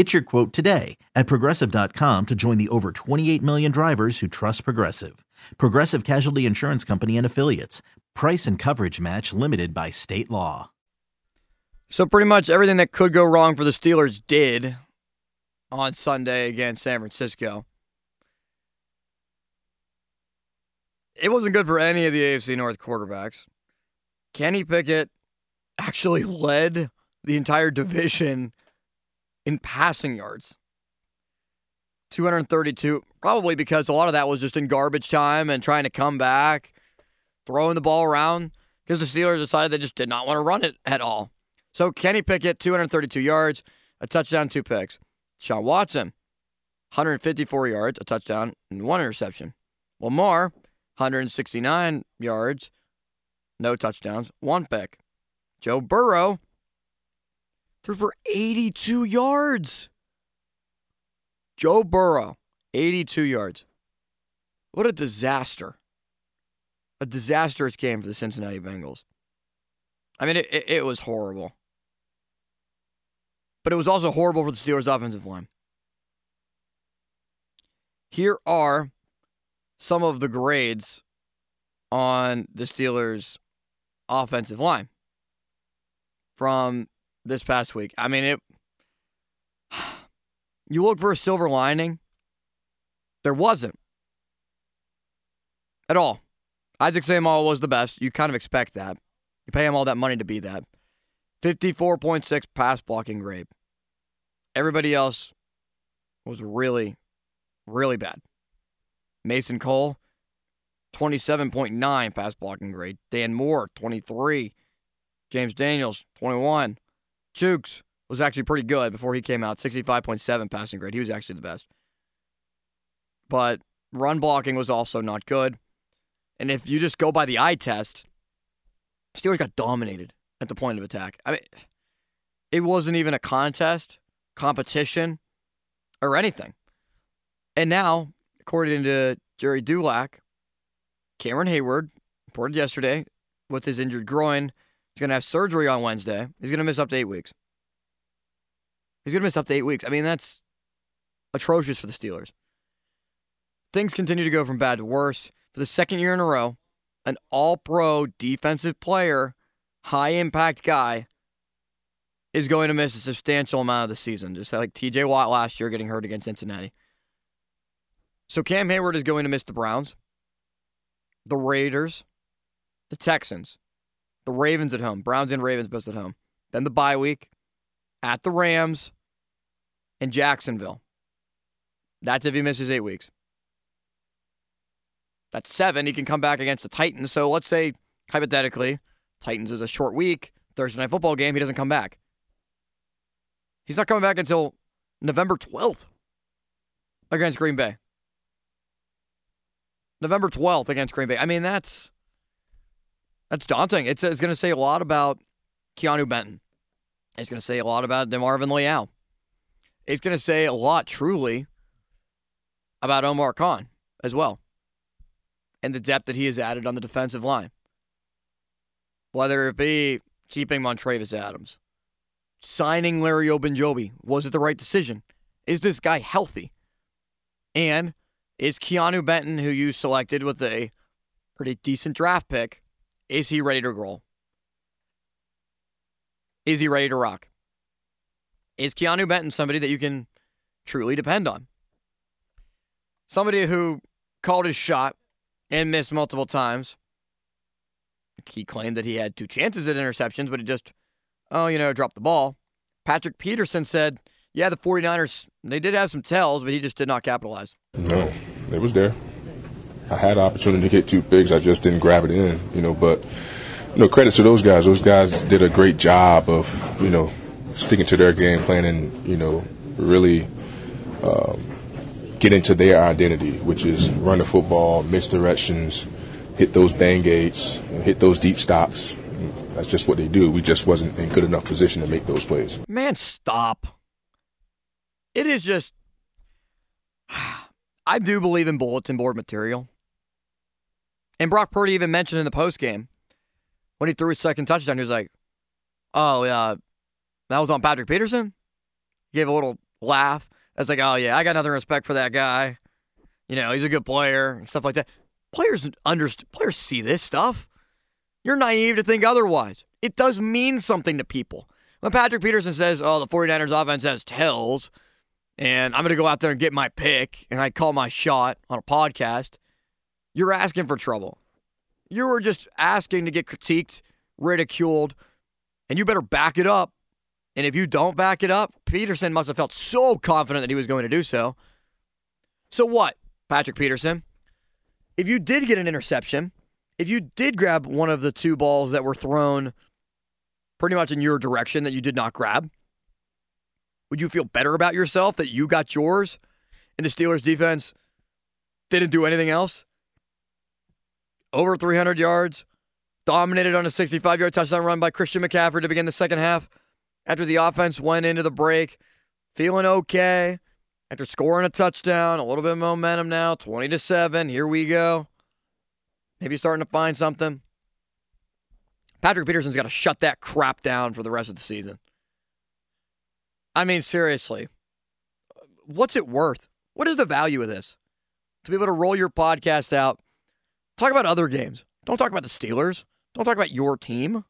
Get your quote today at progressive.com to join the over 28 million drivers who trust Progressive. Progressive Casualty Insurance Company and Affiliates. Price and coverage match limited by state law. So, pretty much everything that could go wrong for the Steelers did on Sunday against San Francisco. It wasn't good for any of the AFC North quarterbacks. Kenny Pickett actually led the entire division in passing yards. 232, probably because a lot of that was just in garbage time and trying to come back, throwing the ball around because the Steelers decided they just did not want to run it at all. So Kenny Pickett, 232 yards, a touchdown, two picks. Sean Watson, 154 yards, a touchdown, and one interception. Lamar, 169 yards, no touchdowns, one pick. Joe Burrow, threw for 82 yards. Joe Burrow, 82 yards. What a disaster. A disastrous game for the Cincinnati Bengals. I mean, it, it, it was horrible. But it was also horrible for the Steelers' offensive line. Here are some of the grades on the Steelers' offensive line from this past week. I mean, it. You look for a silver lining. There wasn't at all. Isaac Seumalo was the best. You kind of expect that. You pay him all that money to be that. 54.6 pass blocking grade. Everybody else was really, really bad. Mason Cole, 27.9 pass blocking grade. Dan Moore, 23. James Daniels, 21. Chuks was actually pretty good before he came out. 65.7 passing grade. He was actually the best. But run blocking was also not good. And if you just go by the eye test, Steelers got dominated at the point of attack. I mean, it wasn't even a contest, competition, or anything. And now, according to Gerry Dulac, Cameron Heyward reported yesterday with his injured groin He's going to have surgery on Wednesday. He's going to miss up to eight weeks. He's going to miss up to eight weeks. I mean, that's atrocious for the Steelers. Things continue to go from bad to worse. For the second year in a row, an all pro defensive player, high impact guy, is going to miss a substantial amount of the season, just like TJ Watt last year getting hurt against Cincinnati. So Cam Heyward is going to miss the Browns, the Raiders, the Texans, the Ravens at home. Browns and Ravens both at home. Then the bye week at the Rams and Jacksonville. That's if he misses eight weeks. That's seven. He can come back against the Titans. So let's say, hypothetically, Titans is a short week, Thursday night football game. He doesn't come back. He's not coming back until November 12th against Green Bay. November 12th against Green Bay. I mean, that's that's daunting. It's, it's going to say a lot about Keanu Benton. It's going to say a lot about DeMarvin Leal. It's going to say a lot, truly, about Omar Khan as well and the depth that he has added on the defensive line. Whether it be keeping Montravius Adams, signing Larry Ogunjobi, was it the right decision? Is this guy healthy? And is Keanu Benton, who you selected with a pretty decent draft pick, is he ready to roll? Is he ready to rock? Is Keanu Benton somebody that you can truly depend on? Somebody who called his shot and missed multiple times He claimed that he had two chances at interceptions, but he just, oh, you know, dropped the ball. Patrick Peterson said, yeah, the 49ers, they did have some tells, but he just did not capitalize. No, it was there. I had the opportunity to get two picks. I just didn't grab it in, you know, but, you know, credit to those guys. Those guys did a great job of, you know, sticking to their game plan and, you know, really um, get into their identity, which is run the football, misdirections, hit those bang eights, hit those deep stops. That's just what they do. We just wasn't in good enough position to make those plays. Man, stop. It is just. I do believe in bulletin board material. And Brock Purdy even mentioned in the post game when he threw his second touchdown, he was like, "Oh yeah, that was on Patrick Peterson." He gave a little laugh. I was like, "Oh yeah, I got nothing respect for that guy. You know, he's a good player and stuff like that." Players understand. Players see this stuff. You're naive to think otherwise. It does mean something to people. When Patrick Peterson says, "Oh, the 49ers offense has tells," and I'm going to go out there and get my pick, and I call my shot on a podcast, you're asking for trouble. You were just asking to get critiqued, ridiculed, and you better back it up. And if you don't back it up, Peterson must have felt so confident that he was going to do so. So what, Patrick Peterson? If you did get an interception, if you did grab one of the two balls that were thrown pretty much in your direction that you did not grab, would you feel better about yourself that you got yours and the Steelers defense didn't do anything else? Over 300 yards, dominated on a 65 yard touchdown run by Christian McCaffrey to begin the second half. After the offense went into the break, feeling okay. After scoring a touchdown, a little bit of momentum now, 20 to 7. Here we go. Maybe starting to find something. Patrick Peterson's got to shut that crap down for the rest of the season. I mean, seriously, what's it worth? What is the value of this? To be able to roll your podcast out Talk about other games. Don't talk about the Steelers. Don't talk about your team.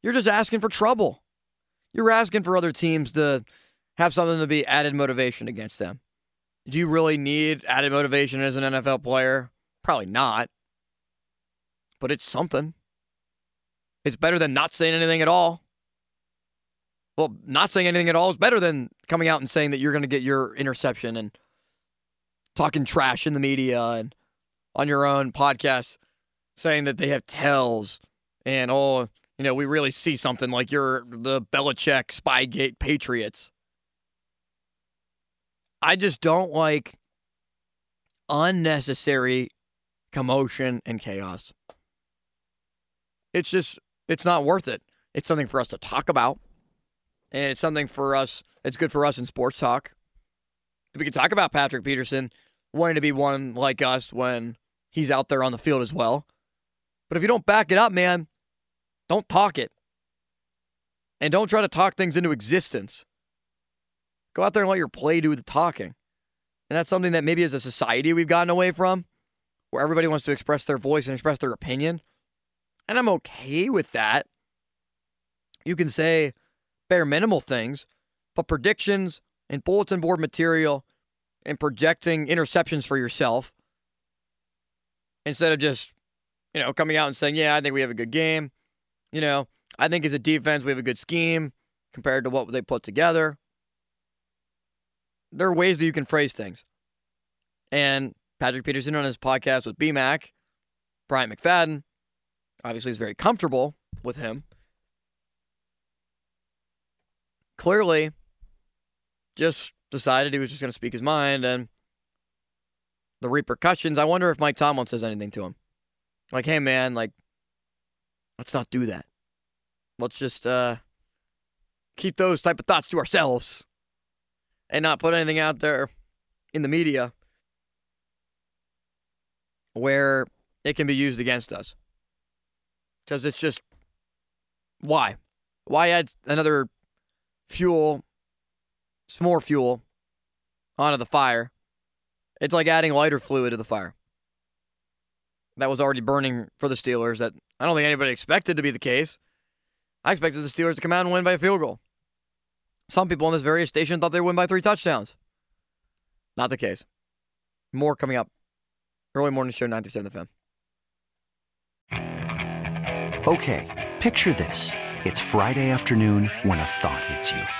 You're just asking for trouble. You're asking for other teams to have something to be added motivation against them. Do you really need added motivation as an NFL player? Probably not. But it's something. It's better than not saying anything at all. Well, not saying anything at all is better than coming out and saying that you're going to get your interception and talking trash in the media and on your own podcast saying that they have tells and oh, you know, we really see something like you're the Belichick Spygate Patriots. I just don't like unnecessary commotion and chaos. It's just it's not worth it. It's something for us to talk about. And it's something for us, it's good for us in sports talk. We can talk about Patrick Peterson wanting to be one like us when he's out there on the field as well. But if you don't back it up, man, don't talk it. And don't try to talk things into existence. Go out there and let your play do the talking. And that's something that maybe as a society we've gotten away from, where everybody wants to express their voice and express their opinion. And I'm okay with that. You can say bare minimal things, but predictions and bulletin board material and projecting interceptions for yourself instead of just, you know, coming out and saying, yeah, I think we have a good game. You know, I think as a defense, we have a good scheme compared to what they put together. There are ways that you can phrase things. And Patrick Peterson on his podcast with BMAC, Bryant McFadden, obviously is very comfortable with him. Clearly, just decided he was just going to speak his mind and the repercussions. I wonder if Mike Tomlin says anything to him. Like, hey man, like, let's not do that. Let's just uh keep those type of thoughts to ourselves and not put anything out there in the media where it can be used against us. Because it's just why? Why add another fuel, some more fuel onto the fire it's like adding lighter fluid to the fire. That was already burning for the Steelers. That I don't think anybody expected to be the case. I expected the Steelers to come out and win by a field goal. Some people in this various station thought they'd win by three touchdowns. Not the case. More coming up. Early morning show, 9 through 7 the Okay, picture this. It's Friday afternoon when a thought hits you.